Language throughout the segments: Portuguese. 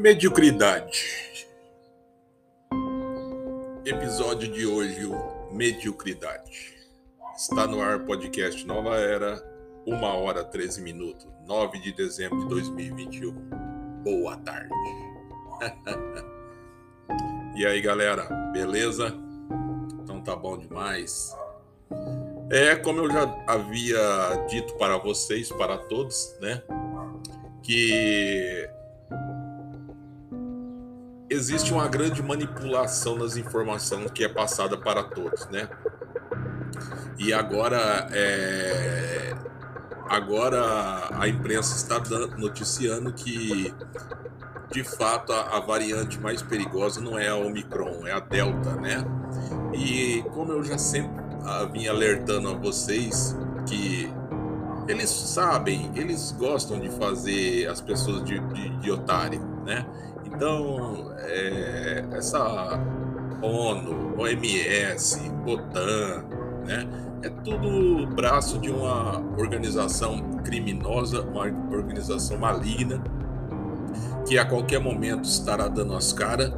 Mediocridade. Episódio de hoje, Mediocridade. Está no ar podcast Nova Era, 1 hora 13 minutos, 9 de dezembro de 2021. Boa tarde. e aí, galera, beleza? Então tá bom demais. É, como eu já havia dito para vocês, para todos, né? Que existe uma grande manipulação nas informações que é passada para todos, né? E agora, é... agora a imprensa está noticiando que, de fato, a, a variante mais perigosa não é a Omicron, é a Delta, né? E como eu já sempre vinha alertando a vocês que eles sabem, eles gostam de fazer as pessoas de, de, de otário, né? Então, é, essa ONU, OMS, OTAN, né? É tudo braço de uma organização criminosa, uma organização maligna, que a qualquer momento estará dando as caras.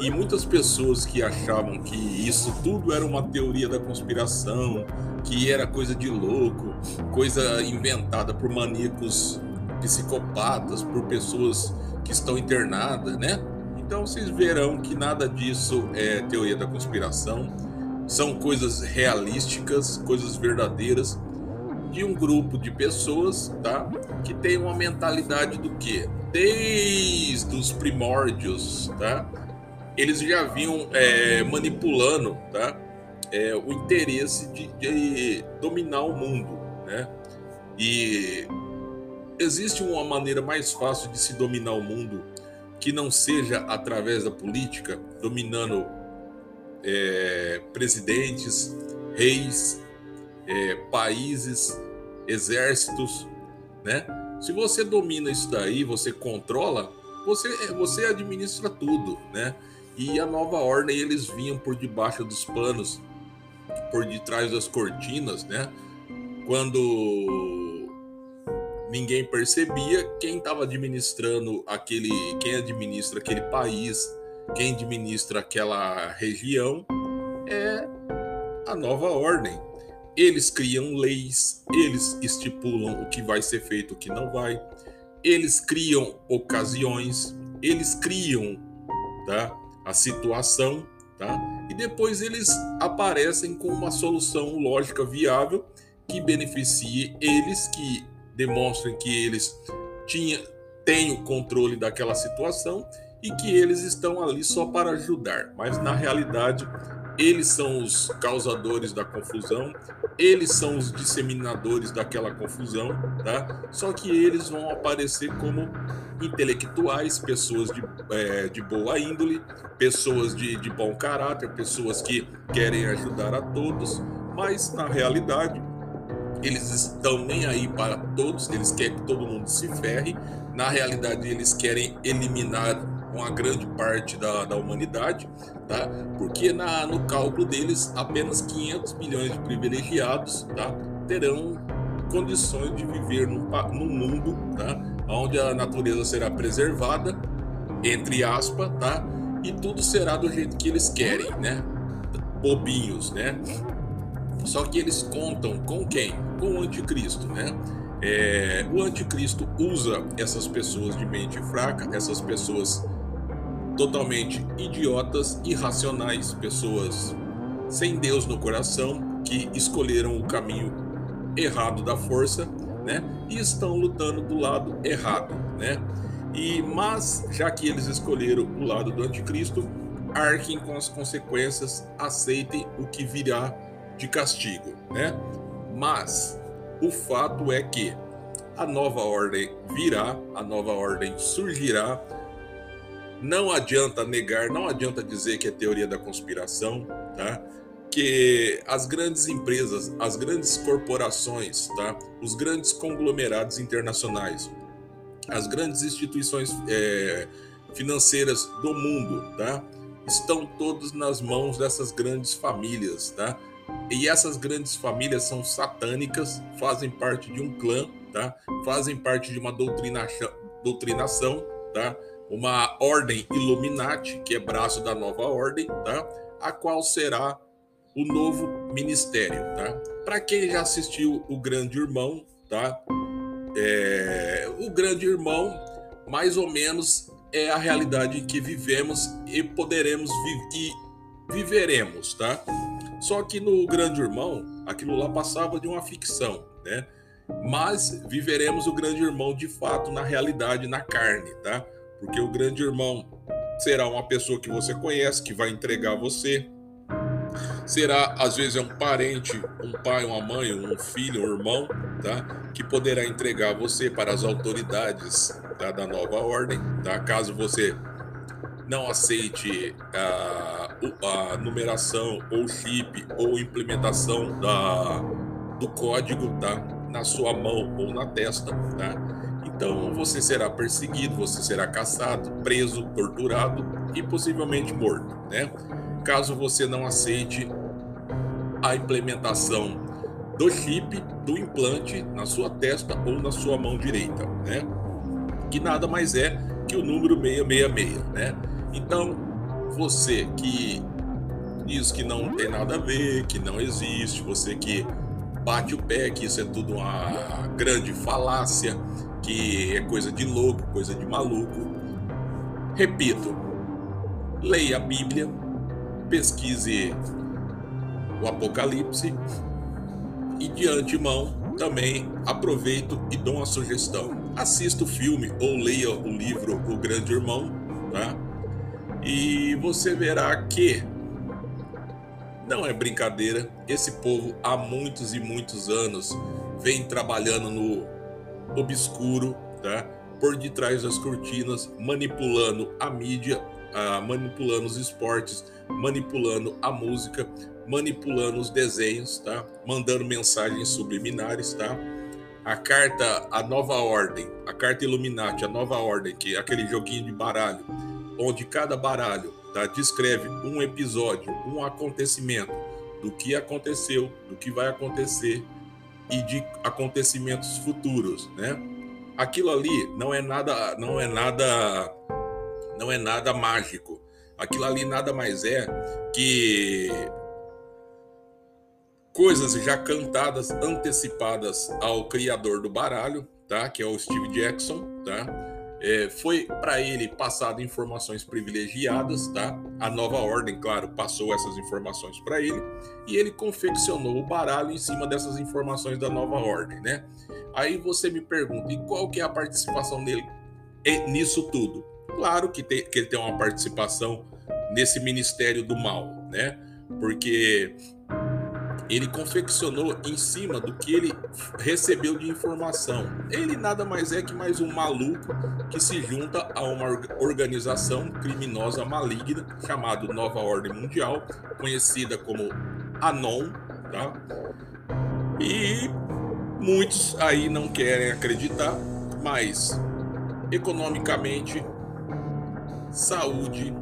E muitas pessoas que achavam que isso tudo era uma teoria da conspiração, que era coisa de louco, coisa inventada por maníacos psicopatas, por pessoas que estão internadas, né? Então vocês verão que nada disso é teoria da conspiração, são coisas realísticas, coisas verdadeiras de um grupo de pessoas, tá? Que tem uma mentalidade do que? Desde os primórdios, tá? Eles já vinham é, manipulando, tá? É, o interesse de, de dominar o mundo, né? E existe uma maneira mais fácil de se dominar o mundo que não seja através da política, dominando é, presidentes, reis, é, países, exércitos, né? Se você domina isso daí, você controla, você, você administra tudo, né? E a nova ordem, eles vinham por debaixo dos panos, por detrás das cortinas, né? Quando ninguém percebia quem estava administrando aquele, quem administra aquele país, quem administra aquela região é a nova ordem. Eles criam leis, eles estipulam o que vai ser feito, o que não vai. Eles criam ocasiões, eles criam, tá, a situação, tá? E depois eles aparecem com uma solução lógica viável que beneficie eles que demonstrem que eles tinha, têm o controle daquela situação e que eles estão ali só para ajudar, mas na realidade eles são os causadores da confusão, eles são os disseminadores daquela confusão, tá? Só que eles vão aparecer como intelectuais, pessoas de, é, de boa índole, pessoas de, de bom caráter, pessoas que querem ajudar a todos, mas na realidade eles estão nem aí para todos, eles querem que todo mundo se ferre. Na realidade, eles querem eliminar uma grande parte da, da humanidade, tá? Porque na, no cálculo deles, apenas 500 milhões de privilegiados, tá? Terão condições de viver num, num mundo, tá? Onde a natureza será preservada, entre aspas, tá? E tudo será do jeito que eles querem, né? Bobinhos, né? Só que eles contam com quem? Com o anticristo, né? É, o anticristo usa essas pessoas de mente fraca, essas pessoas totalmente idiotas, irracionais, pessoas sem Deus no coração, que escolheram o caminho errado da força, né? E estão lutando do lado errado, né? E mas já que eles escolheram o lado do anticristo, arquem com as consequências, aceitem o que virá de castigo, né? Mas o fato é que a nova ordem virá, a nova ordem surgirá. Não adianta negar, não adianta dizer que é teoria da conspiração, tá? Que as grandes empresas, as grandes corporações, tá? Os grandes conglomerados internacionais, as grandes instituições é, financeiras do mundo, tá? Estão todos nas mãos dessas grandes famílias, tá? E essas grandes famílias são satânicas, fazem parte de um clã, tá? Fazem parte de uma doutrinação, doutrinação tá? uma ordem Illuminati, que é braço da nova ordem, tá? A qual será o novo ministério, tá? Para quem já assistiu o Grande Irmão, tá? É, o Grande Irmão, mais ou menos, é a realidade em que vivemos e poderemos e viveremos, tá? Só que no Grande Irmão, aquilo lá passava de uma ficção, né? Mas viveremos o Grande Irmão de fato na realidade, na carne, tá? Porque o Grande Irmão será uma pessoa que você conhece, que vai entregar você. Será, às vezes, é um parente, um pai, uma mãe, um filho, um irmão, tá? Que poderá entregar você para as autoridades tá? da nova ordem, tá? Caso você não aceite a, a numeração ou chip ou implementação da, do código, tá? na sua mão ou na testa, tá? Então você será perseguido, você será caçado, preso, torturado e possivelmente morto, né? Caso você não aceite a implementação do chip, do implante na sua testa ou na sua mão direita, né? Que nada mais é que o número 666, né? Então, você que diz que não tem nada a ver, que não existe, você que bate o pé que isso é tudo uma grande falácia, que é coisa de louco, coisa de maluco. Repito, leia a Bíblia, pesquise o Apocalipse e de antemão também aproveito e dou uma sugestão. Assista o filme ou leia o livro O Grande Irmão, tá? E você verá que não é brincadeira. Esse povo há muitos e muitos anos vem trabalhando no obscuro, tá? Por detrás das cortinas, manipulando a mídia, uh, manipulando os esportes, manipulando a música, manipulando os desenhos, tá? Mandando mensagens subliminares, tá? A carta, a nova ordem, a carta Illuminati, a nova ordem, que é aquele joguinho de baralho, onde cada baralho tá? descreve um episódio, um acontecimento do que aconteceu, do que vai acontecer e de acontecimentos futuros, né? Aquilo ali não é nada, não é nada, não é nada mágico. Aquilo ali nada mais é que coisas já cantadas, antecipadas ao criador do baralho, tá? Que é o Steve Jackson, tá? É, foi para ele passado informações privilegiadas, tá? A nova ordem, claro, passou essas informações para ele e ele confeccionou o baralho em cima dessas informações da nova ordem, né? Aí você me pergunta, e qual que é a participação dele nisso tudo? Claro que, tem, que ele tem uma participação nesse ministério do mal, né? Porque ele confeccionou em cima do que ele recebeu de informação. Ele nada mais é que mais um maluco que se junta a uma organização criminosa maligna chamada Nova Ordem Mundial, conhecida como Anon, tá? E muitos aí não querem acreditar, mas economicamente, saúde,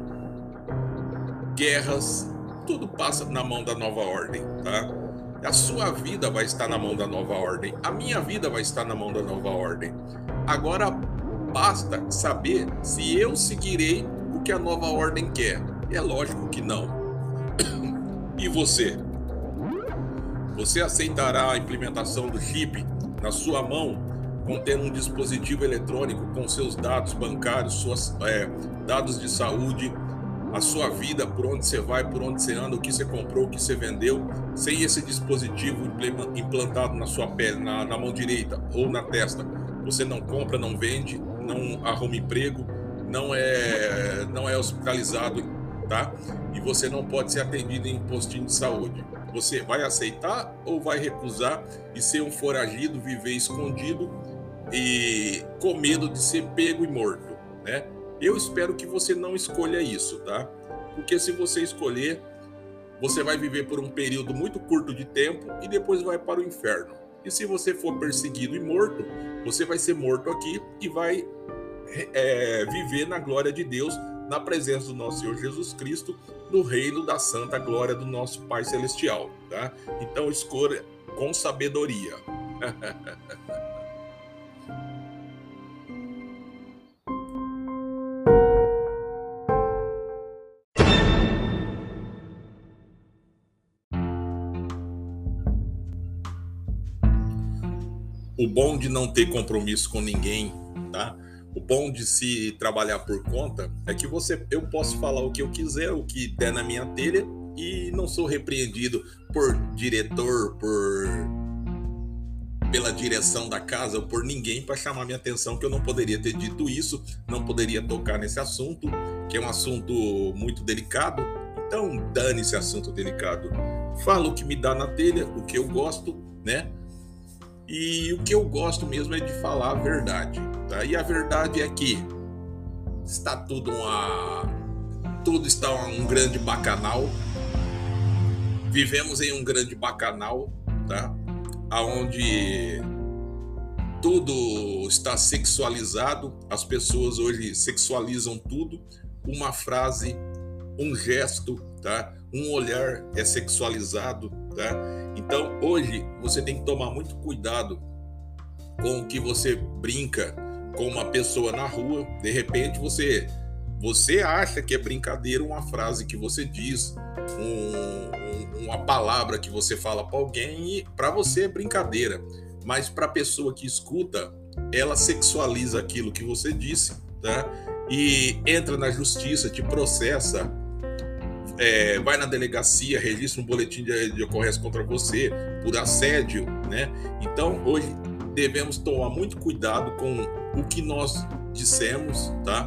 guerras, tudo passa na mão da nova ordem, tá? A sua vida vai estar na mão da nova ordem. A minha vida vai estar na mão da nova ordem. Agora basta saber se eu seguirei o que a nova ordem quer. É lógico que não. E você? Você aceitará a implementação do chip na sua mão, contendo um dispositivo eletrônico com seus dados bancários, suas é, dados de saúde, a sua vida, por onde você vai, por onde você anda, o que você comprou, o que você vendeu, sem esse dispositivo implantado na sua pele, na, na mão direita ou na testa, você não compra, não vende, não arruma emprego, não é, não é hospitalizado, tá? E você não pode ser atendido em postinho de saúde. Você vai aceitar ou vai recusar e ser um foragido, viver escondido e com medo de ser pego e morto, né? Eu espero que você não escolha isso, tá? Porque se você escolher, você vai viver por um período muito curto de tempo e depois vai para o inferno. E se você for perseguido e morto, você vai ser morto aqui e vai é, viver na glória de Deus, na presença do nosso Senhor Jesus Cristo, no reino da santa glória do nosso Pai Celestial, tá? Então escolha com sabedoria. o bom de não ter compromisso com ninguém, tá? O bom de se trabalhar por conta é que você, eu posso falar o que eu quiser, o que der na minha telha e não sou repreendido por diretor, por pela direção da casa ou por ninguém para chamar minha atenção que eu não poderia ter dito isso, não poderia tocar nesse assunto, que é um assunto muito delicado. Então, dane esse assunto delicado. Falo o que me dá na telha, o que eu gosto, né? E o que eu gosto mesmo é de falar a verdade. Tá? E a verdade é que está tudo uma. Tudo está um grande bacanal. Vivemos em um grande bacanal, tá? Onde tudo está sexualizado, as pessoas hoje sexualizam tudo. Uma frase, um gesto, tá? Um olhar é sexualizado, tá? Então, hoje você tem que tomar muito cuidado com o que você brinca com uma pessoa na rua. De repente, você você acha que é brincadeira uma frase que você diz, um, um, uma palavra que você fala para alguém e para você é brincadeira, mas para a pessoa que escuta, ela sexualiza aquilo que você disse, tá? E entra na justiça, te processa é, vai na delegacia, registra um boletim de, de ocorrência contra você por assédio, né? Então, hoje devemos tomar muito cuidado com o que nós dissemos, tá?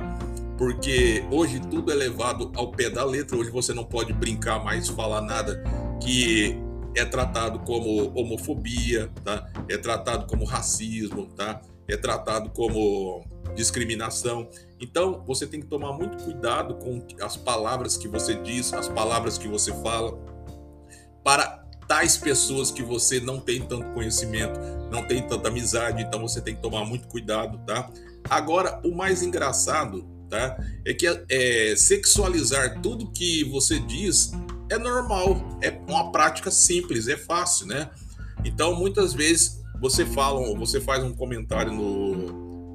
Porque hoje tudo é levado ao pé da letra. Hoje você não pode brincar mais, falar nada que é tratado como homofobia, tá? É tratado como racismo, tá? É tratado como discriminação. Então, você tem que tomar muito cuidado com as palavras que você diz, as palavras que você fala, para tais pessoas que você não tem tanto conhecimento, não tem tanta amizade, então você tem que tomar muito cuidado, tá? Agora, o mais engraçado, tá? É que é, sexualizar tudo que você diz é normal, é uma prática simples, é fácil, né? Então, muitas vezes você fala, você faz um comentário no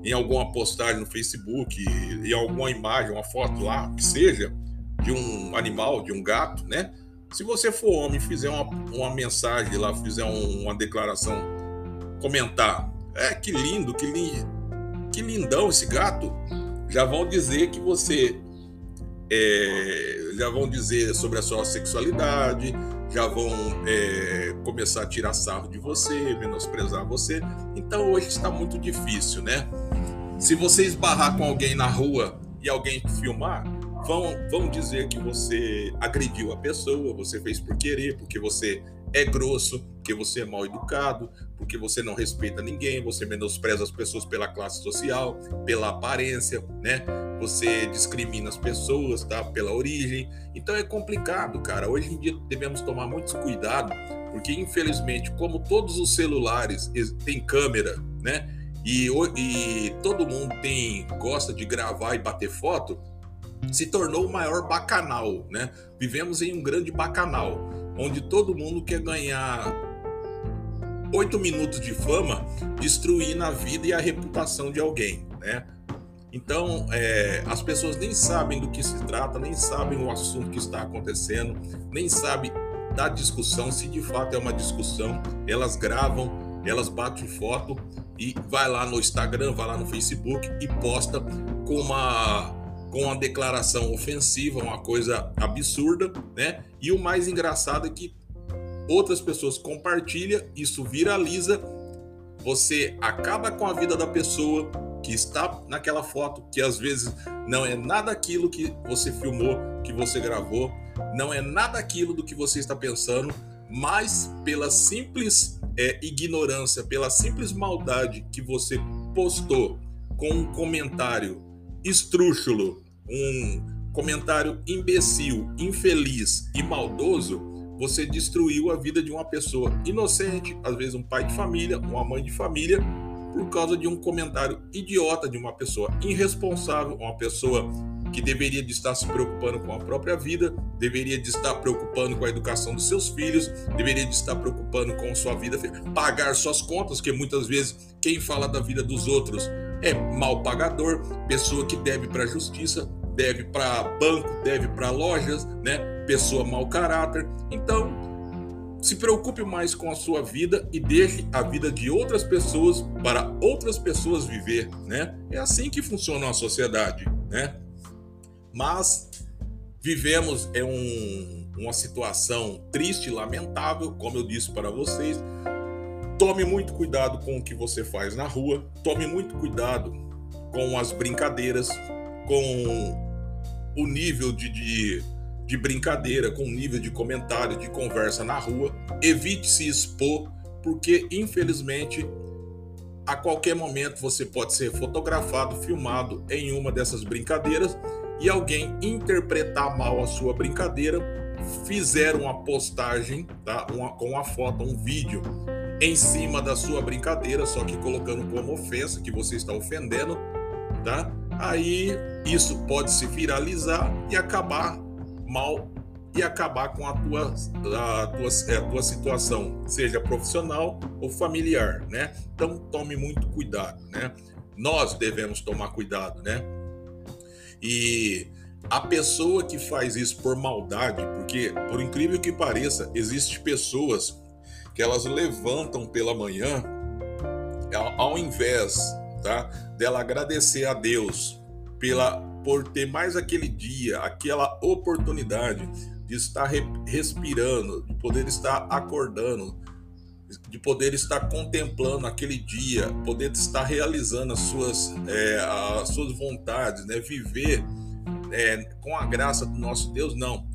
em alguma postagem no Facebook, em alguma imagem, uma foto lá, que seja, de um animal, de um gato, né? Se você for homem fizer uma, uma mensagem lá, fizer um, uma declaração, comentar, é que lindo, que, li, que lindão esse gato, já vão dizer que você é, já vão dizer sobre a sua sexualidade, já vão é, começar a tirar sarro de você, menosprezar você. Então hoje está muito difícil, né? Se você esbarrar com alguém na rua e alguém filmar, vão, vão dizer que você agrediu a pessoa, você fez por querer, porque você é grosso, porque você é mal educado, porque você não respeita ninguém, você menospreza as pessoas pela classe social, pela aparência, né? Você discrimina as pessoas, tá? Pela origem. Então é complicado, cara. Hoje em dia devemos tomar muito cuidado, porque infelizmente, como todos os celulares têm câmera, né? E, e todo mundo tem gosta de gravar e bater foto, se tornou o maior bacanal, né? Vivemos em um grande bacanal, onde todo mundo quer ganhar oito minutos de fama, destruindo a vida e a reputação de alguém, né? Então, é, as pessoas nem sabem do que se trata, nem sabem o assunto que está acontecendo, nem sabem da discussão, se de fato é uma discussão. Elas gravam, elas batem foto e vai lá no Instagram, vai lá no Facebook e posta com uma com uma declaração ofensiva, uma coisa absurda, né? E o mais engraçado é que outras pessoas compartilham, isso viraliza, você acaba com a vida da pessoa que está naquela foto, que às vezes não é nada aquilo que você filmou, que você gravou, não é nada aquilo do que você está pensando, mas pela simples é, ignorância, pela simples maldade que você postou com um comentário estrúxulo, um comentário imbecil, infeliz e maldoso, você destruiu a vida de uma pessoa inocente, às vezes um pai de família, uma mãe de família, por causa de um comentário idiota de uma pessoa irresponsável, uma pessoa que deveria de estar se preocupando com a própria vida, deveria de estar preocupando com a educação dos seus filhos, deveria de estar preocupando com sua vida, pagar suas contas, que muitas vezes quem fala da vida dos outros é mal pagador, pessoa que deve para a justiça, deve para banco, deve para lojas, né? Pessoa mau caráter. Então, Se preocupe mais com a sua vida e deixe a vida de outras pessoas para outras pessoas viver, né? É assim que funciona a sociedade, né? Mas vivemos é um, uma situação triste, lamentável, como eu disse para vocês. Tome muito cuidado com o que você faz na rua, tome muito cuidado com as brincadeiras, com o nível de, de, de brincadeira, com o nível de comentário, de conversa na rua. Evite se expor, porque infelizmente a qualquer momento você pode ser fotografado, filmado em uma dessas brincadeiras e alguém interpretar mal a sua brincadeira, fizer uma postagem, tá? Uma, com uma foto, um vídeo em cima da sua brincadeira, só que colocando como ofensa que você está ofendendo, tá? Aí isso pode se viralizar e acabar mal e acabar com a tua, a tua, a tua situação, seja profissional ou familiar, né? Então tome muito cuidado, né? Nós devemos tomar cuidado, né? E a pessoa que faz isso por maldade, porque por incrível que pareça, existem pessoas que elas levantam pela manhã, ao invés tá, dela agradecer a Deus pela por ter mais aquele dia, aquela oportunidade de estar re, respirando, de poder estar acordando, de poder estar contemplando aquele dia, poder estar realizando as suas, é, as suas vontades, né? viver é, com a graça do nosso Deus, não.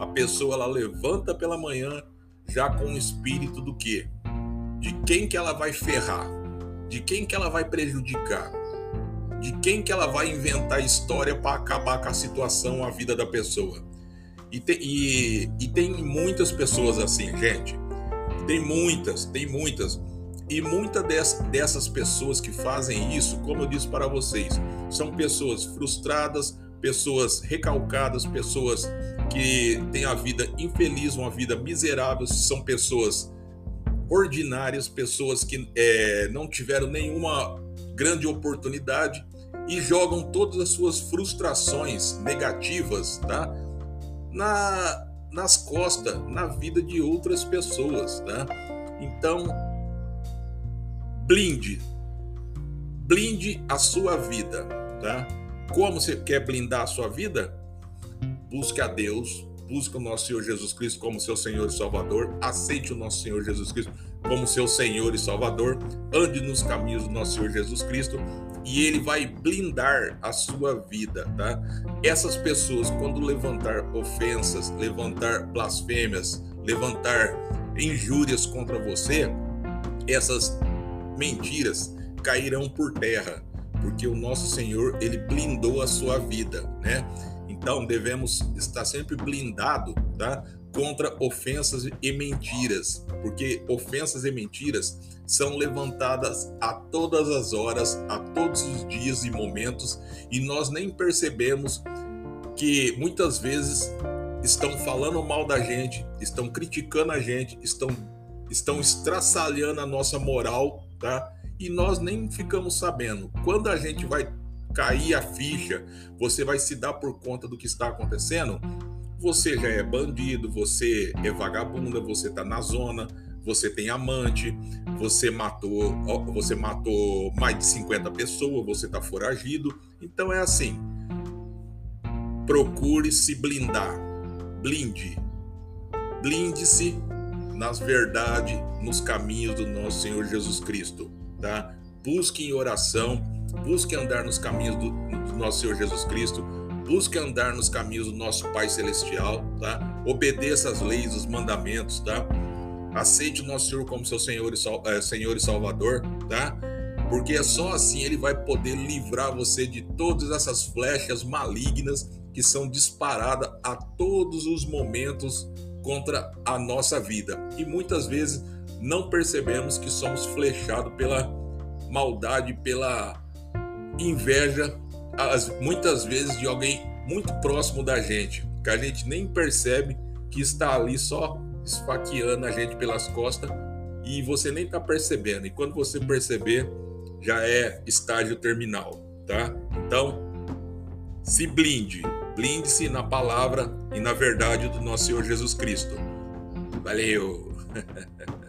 A pessoa ela levanta pela manhã já com o espírito do quê? De quem que ela vai ferrar, de quem que ela vai prejudicar, de quem que ela vai inventar história para acabar com a situação, a vida da pessoa. E tem, e, e tem muitas pessoas assim, gente. Tem muitas, tem muitas. E muitas dessas pessoas que fazem isso, como eu disse para vocês, são pessoas frustradas, pessoas recalcadas, pessoas que têm a vida infeliz, uma vida miserável, são pessoas ordinárias, pessoas que é, não tiveram nenhuma grande oportunidade e jogam todas as suas frustrações negativas tá? na, nas costas, na vida de outras pessoas. Tá? Então, blinde, blinde a sua vida. Tá? Como você quer blindar a sua vida? Busque a Deus, busque o nosso Senhor Jesus Cristo como seu Senhor e Salvador, aceite o nosso Senhor Jesus Cristo como seu Senhor e Salvador, ande nos caminhos do nosso Senhor Jesus Cristo e ele vai blindar a sua vida, tá? Essas pessoas quando levantar ofensas, levantar blasfêmias, levantar injúrias contra você, essas mentiras cairão por terra, porque o nosso Senhor, ele blindou a sua vida, né? Então devemos estar sempre blindado, tá? Contra ofensas e mentiras, porque ofensas e mentiras são levantadas a todas as horas, a todos os dias e momentos, e nós nem percebemos que muitas vezes estão falando mal da gente, estão criticando a gente, estão estão estraçalhando a nossa moral, tá? E nós nem ficamos sabendo. Quando a gente vai cair a ficha, você vai se dar por conta do que está acontecendo, você já é bandido, você é vagabunda, você tá na zona, você tem amante, você matou, você matou mais de 50 pessoas, você tá foragido. Então é assim. Procure se blindar. Blinde. Blinde-se nas verdades, nos caminhos do nosso Senhor Jesus Cristo, tá? Busque em oração, busque andar nos caminhos do, do nosso Senhor Jesus Cristo, busque andar nos caminhos do nosso Pai Celestial, tá? Obedeça as leis, os mandamentos, tá? Aceite o nosso Senhor como seu Senhor e, é, Senhor e Salvador, tá? Porque é só assim ele vai poder livrar você de todas essas flechas malignas que são disparadas a todos os momentos contra a nossa vida. E muitas vezes não percebemos que somos flechados pela maldade, pela inveja, as, muitas vezes de alguém muito próximo da gente, que a gente nem percebe que está ali só esfaqueando a gente pelas costas e você nem está percebendo. E quando você perceber, já é estágio terminal, tá? Então, se blinde, blinde-se na palavra e na verdade do nosso Senhor Jesus Cristo. Valeu!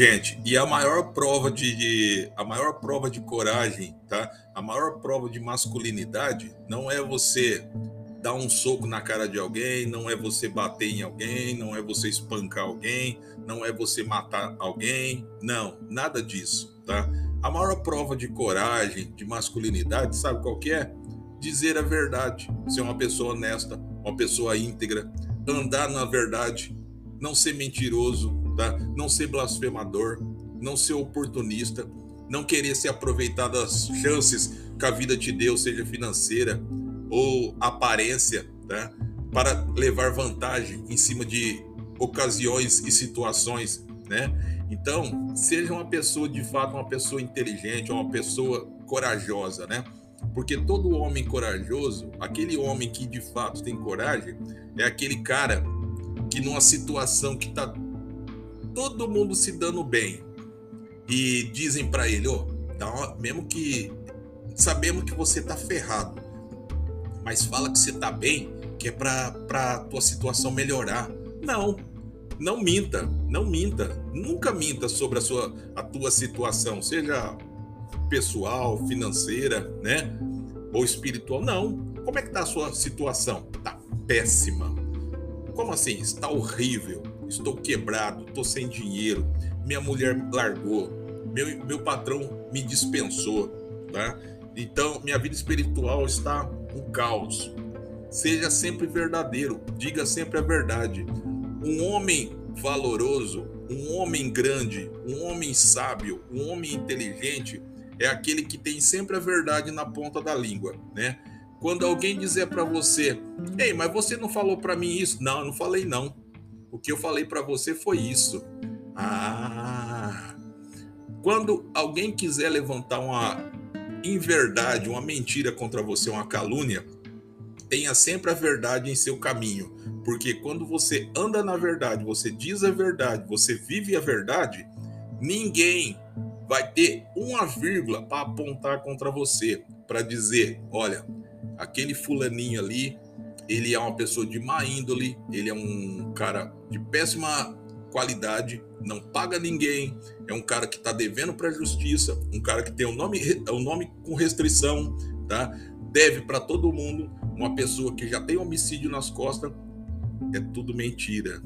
gente, e a maior prova de, de, a maior prova de coragem, tá? A maior prova de masculinidade não é você dar um soco na cara de alguém, não é você bater em alguém, não é você espancar alguém, não é você matar alguém, não, nada disso, tá? A maior prova de coragem, de masculinidade, sabe qual que é? Dizer a verdade, ser uma pessoa honesta, uma pessoa íntegra, andar na verdade, não ser mentiroso, tá? Não ser blasfemador, não ser oportunista, não querer se aproveitar das chances que a vida te deu, seja financeira ou aparência, tá? Para levar vantagem em cima de ocasiões e situações, né? Então, seja uma pessoa de fato uma pessoa inteligente, uma pessoa corajosa, né? Porque todo homem corajoso, aquele homem que de fato tem coragem, é aquele cara que numa situação que está todo mundo se dando bem e dizem para ele, ó, oh, mesmo que sabemos que você tá ferrado, mas fala que você tá bem, que é para para tua situação melhorar. Não, não minta, não minta, nunca minta sobre a sua a tua situação, seja pessoal, financeira, né, ou espiritual. Não. Como é que tá a sua situação? Tá péssima. Como assim? Está horrível estou quebrado, estou sem dinheiro, minha mulher me largou, meu, meu patrão me dispensou, tá? Então, minha vida espiritual está um caos. Seja sempre verdadeiro, diga sempre a verdade. Um homem valoroso, um homem grande, um homem sábio, um homem inteligente é aquele que tem sempre a verdade na ponta da língua, né? Quando alguém dizer para você, ei, mas você não falou para mim isso? Não, eu não falei não. O que eu falei para você foi isso. Ah. Quando alguém quiser levantar uma inverdade, uma mentira contra você, uma calúnia, tenha sempre a verdade em seu caminho, porque quando você anda na verdade, você diz a verdade, você vive a verdade, ninguém vai ter uma vírgula para apontar contra você, para dizer, olha, aquele fulaninho ali ele é uma pessoa de má índole, ele é um cara de péssima qualidade, não paga ninguém, é um cara que está devendo para a justiça, um cara que tem o um nome, um nome com restrição, tá? Deve para todo mundo, uma pessoa que já tem homicídio nas costas, é tudo mentira.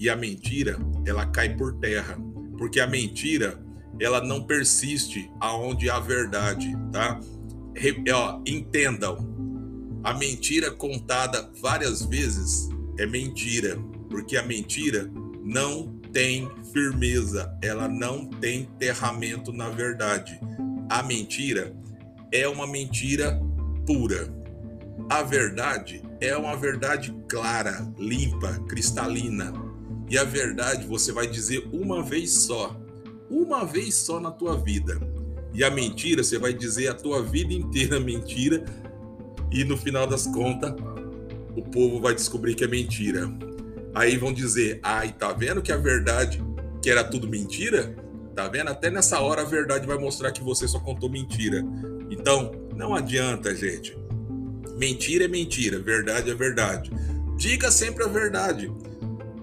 E a mentira, ela cai por terra, porque a mentira, ela não persiste aonde há verdade, tá? Re, ó, entendam, a mentira contada várias vezes é mentira, porque a mentira não tem firmeza, ela não tem terramento na verdade. A mentira é uma mentira pura. A verdade é uma verdade clara, limpa, cristalina. E a verdade você vai dizer uma vez só, uma vez só na tua vida. E a mentira você vai dizer a tua vida inteira mentira e no final das contas, o povo vai descobrir que é mentira. Aí vão dizer: ai, tá vendo que a verdade, que era tudo mentira? Tá vendo? Até nessa hora a verdade vai mostrar que você só contou mentira. Então, não adianta, gente. Mentira é mentira, verdade é verdade. Diga sempre a verdade.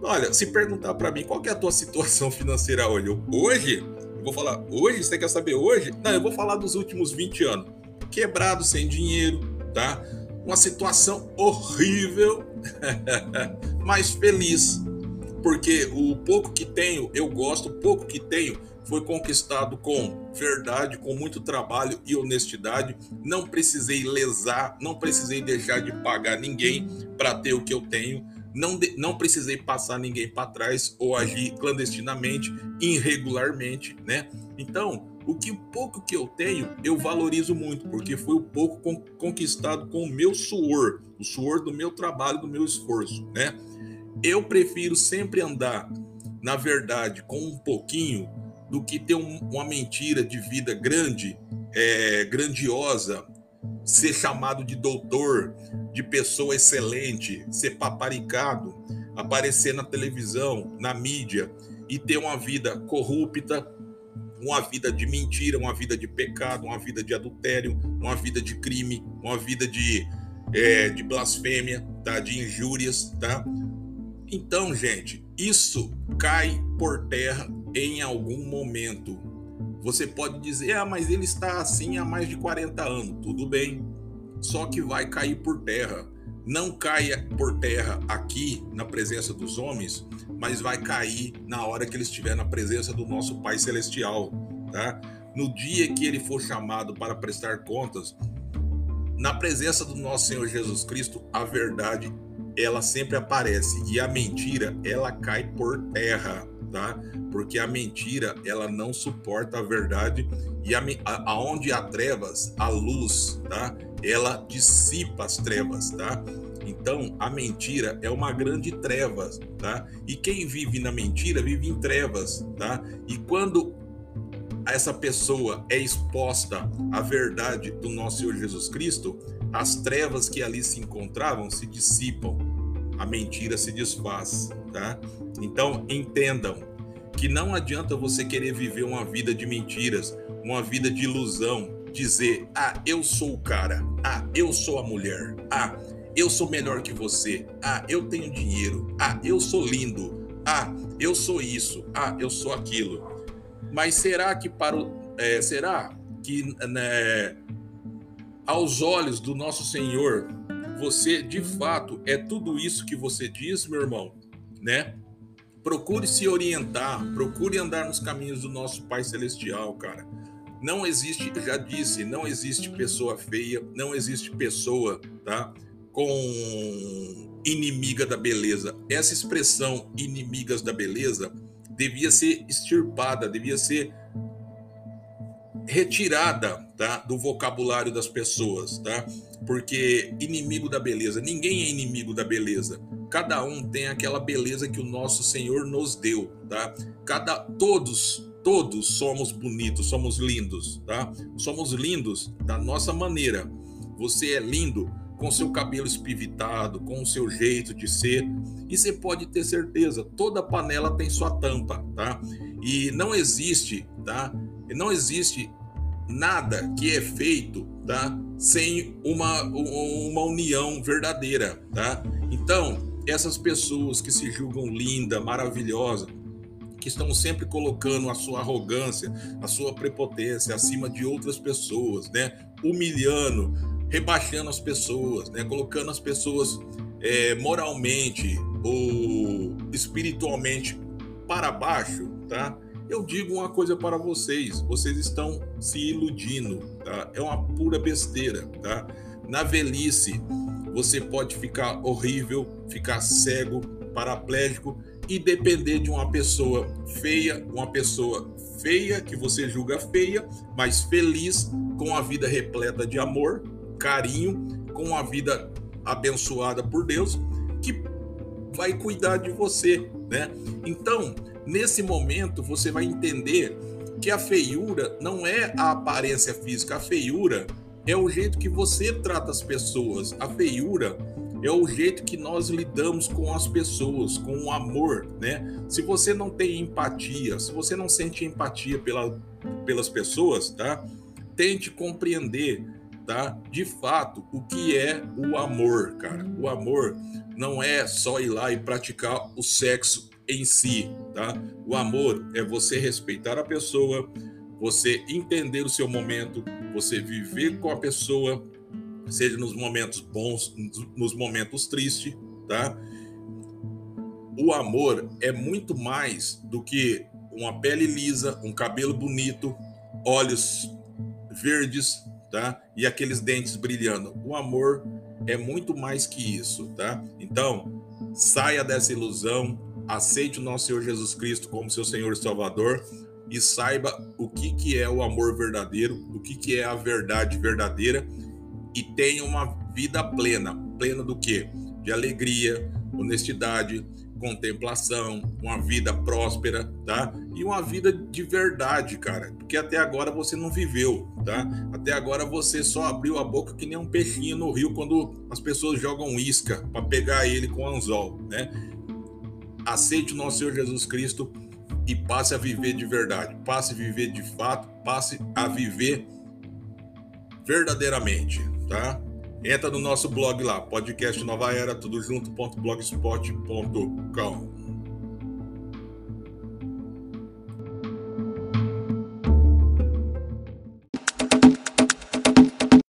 Olha, se perguntar para mim qual é a tua situação financeira hoje, hoje, eu vou falar, hoje, você quer saber hoje? Não, eu vou falar dos últimos 20 anos. Quebrado, sem dinheiro, tá? Uma situação horrível, mas feliz, porque o pouco que tenho, eu gosto, o pouco que tenho foi conquistado com verdade, com muito trabalho e honestidade. Não precisei lesar, não precisei deixar de pagar ninguém para ter o que eu tenho. Não, de, não precisei passar ninguém para trás ou agir clandestinamente, irregularmente, né? Então, o que pouco que eu tenho, eu valorizo muito, porque foi o pouco conquistado com o meu suor, o suor do meu trabalho, do meu esforço, né? eu prefiro sempre andar na verdade com um pouquinho do que ter um, uma mentira de vida grande, é, grandiosa, ser chamado de doutor, de pessoa excelente, ser paparicado, aparecer na televisão, na mídia e ter uma vida corrupta, uma vida de mentira, uma vida de pecado, uma vida de adultério, uma vida de crime, uma vida de, é, de blasfêmia, tá? de injúrias, tá? Então, gente, isso cai por terra em algum momento. Você pode dizer, ah, mas ele está assim há mais de 40 anos. Tudo bem, só que vai cair por terra. Não caia por terra aqui na presença dos homens, mas vai cair na hora que ele estiver na presença do nosso Pai Celestial, tá? No dia que ele for chamado para prestar contas, na presença do nosso Senhor Jesus Cristo, a verdade ela sempre aparece e a mentira ela cai por terra, tá? Porque a mentira ela não suporta a verdade e a, aonde há trevas, a luz, tá? Ela dissipa as trevas, tá? Então, a mentira é uma grande treva, tá? E quem vive na mentira vive em trevas, tá? E quando essa pessoa é exposta à verdade do nosso Senhor Jesus Cristo, as trevas que ali se encontravam se dissipam, a mentira se desfaz, tá? Então, entendam que não adianta você querer viver uma vida de mentiras, uma vida de ilusão, dizer: "Ah, eu sou o cara. Ah, eu sou a mulher. Ah, eu sou melhor que você. Ah, eu tenho dinheiro. Ah, eu sou lindo. Ah, eu sou isso. Ah, eu sou aquilo. Mas será que para o, é, será que né, aos olhos do nosso Senhor você de fato é tudo isso que você diz, meu irmão, né? Procure se orientar, procure andar nos caminhos do nosso Pai Celestial, cara. Não existe, já disse, não existe pessoa feia, não existe pessoa, tá? Com inimiga da beleza. Essa expressão inimigas da beleza devia ser extirpada, devia ser retirada tá, do vocabulário das pessoas, tá? Porque inimigo da beleza, ninguém é inimigo da beleza. Cada um tem aquela beleza que o nosso Senhor nos deu, tá? Cada todos todos somos bonitos, somos lindos, tá? Somos lindos da nossa maneira. Você é lindo com seu cabelo espivitado, com o seu jeito de ser. E você pode ter certeza, toda panela tem sua tampa, tá? E não existe, tá? Não existe nada que é feito, tá? Sem uma, uma união verdadeira, tá? Então, essas pessoas que se julgam linda, maravilhosa, que estão sempre colocando a sua arrogância, a sua prepotência acima de outras pessoas, né? Humilhando, rebaixando as pessoas, né? colocando as pessoas é, moralmente ou espiritualmente para baixo, tá? Eu digo uma coisa para vocês: vocês estão se iludindo, tá? É uma pura besteira, tá? Na velhice, você pode ficar horrível, ficar cego, paraplégico e depender de uma pessoa feia, uma pessoa feia que você julga feia, mas feliz, com a vida repleta de amor, carinho, com uma vida abençoada por Deus, que vai cuidar de você, né? Então, nesse momento, você vai entender que a feiura não é a aparência física, a feiura é o jeito que você trata as pessoas. A feiura é o jeito que nós lidamos com as pessoas, com o amor, né? Se você não tem empatia, se você não sente empatia pela, pelas pessoas, tá? Tente compreender tá? De fato, o que é o amor, cara? O amor não é só ir lá e praticar o sexo em si, tá? O amor é você respeitar a pessoa, você entender o seu momento, você viver com a pessoa, seja nos momentos bons, nos momentos tristes, tá? O amor é muito mais do que uma pele lisa, um cabelo bonito, olhos verdes, tá? E aqueles dentes brilhando. O amor é muito mais que isso, tá? Então, saia dessa ilusão, aceite o nosso Senhor Jesus Cristo como seu Senhor e Salvador e saiba o que, que é o amor verdadeiro, o que, que é a verdade verdadeira e tenha uma vida plena. Plena do quê? De alegria, honestidade, contemplação, uma vida próspera, tá? E uma vida de verdade, cara. Porque até agora você não viveu, tá? Até agora você só abriu a boca que nem um peixinho no rio quando as pessoas jogam isca para pegar ele com anzol, né? Aceite o nosso Senhor Jesus Cristo e passe a viver de verdade. Passe a viver de fato, passe a viver verdadeiramente, tá? Entra no nosso blog lá, podcast Nova Era, tudo junto.blogspot.com.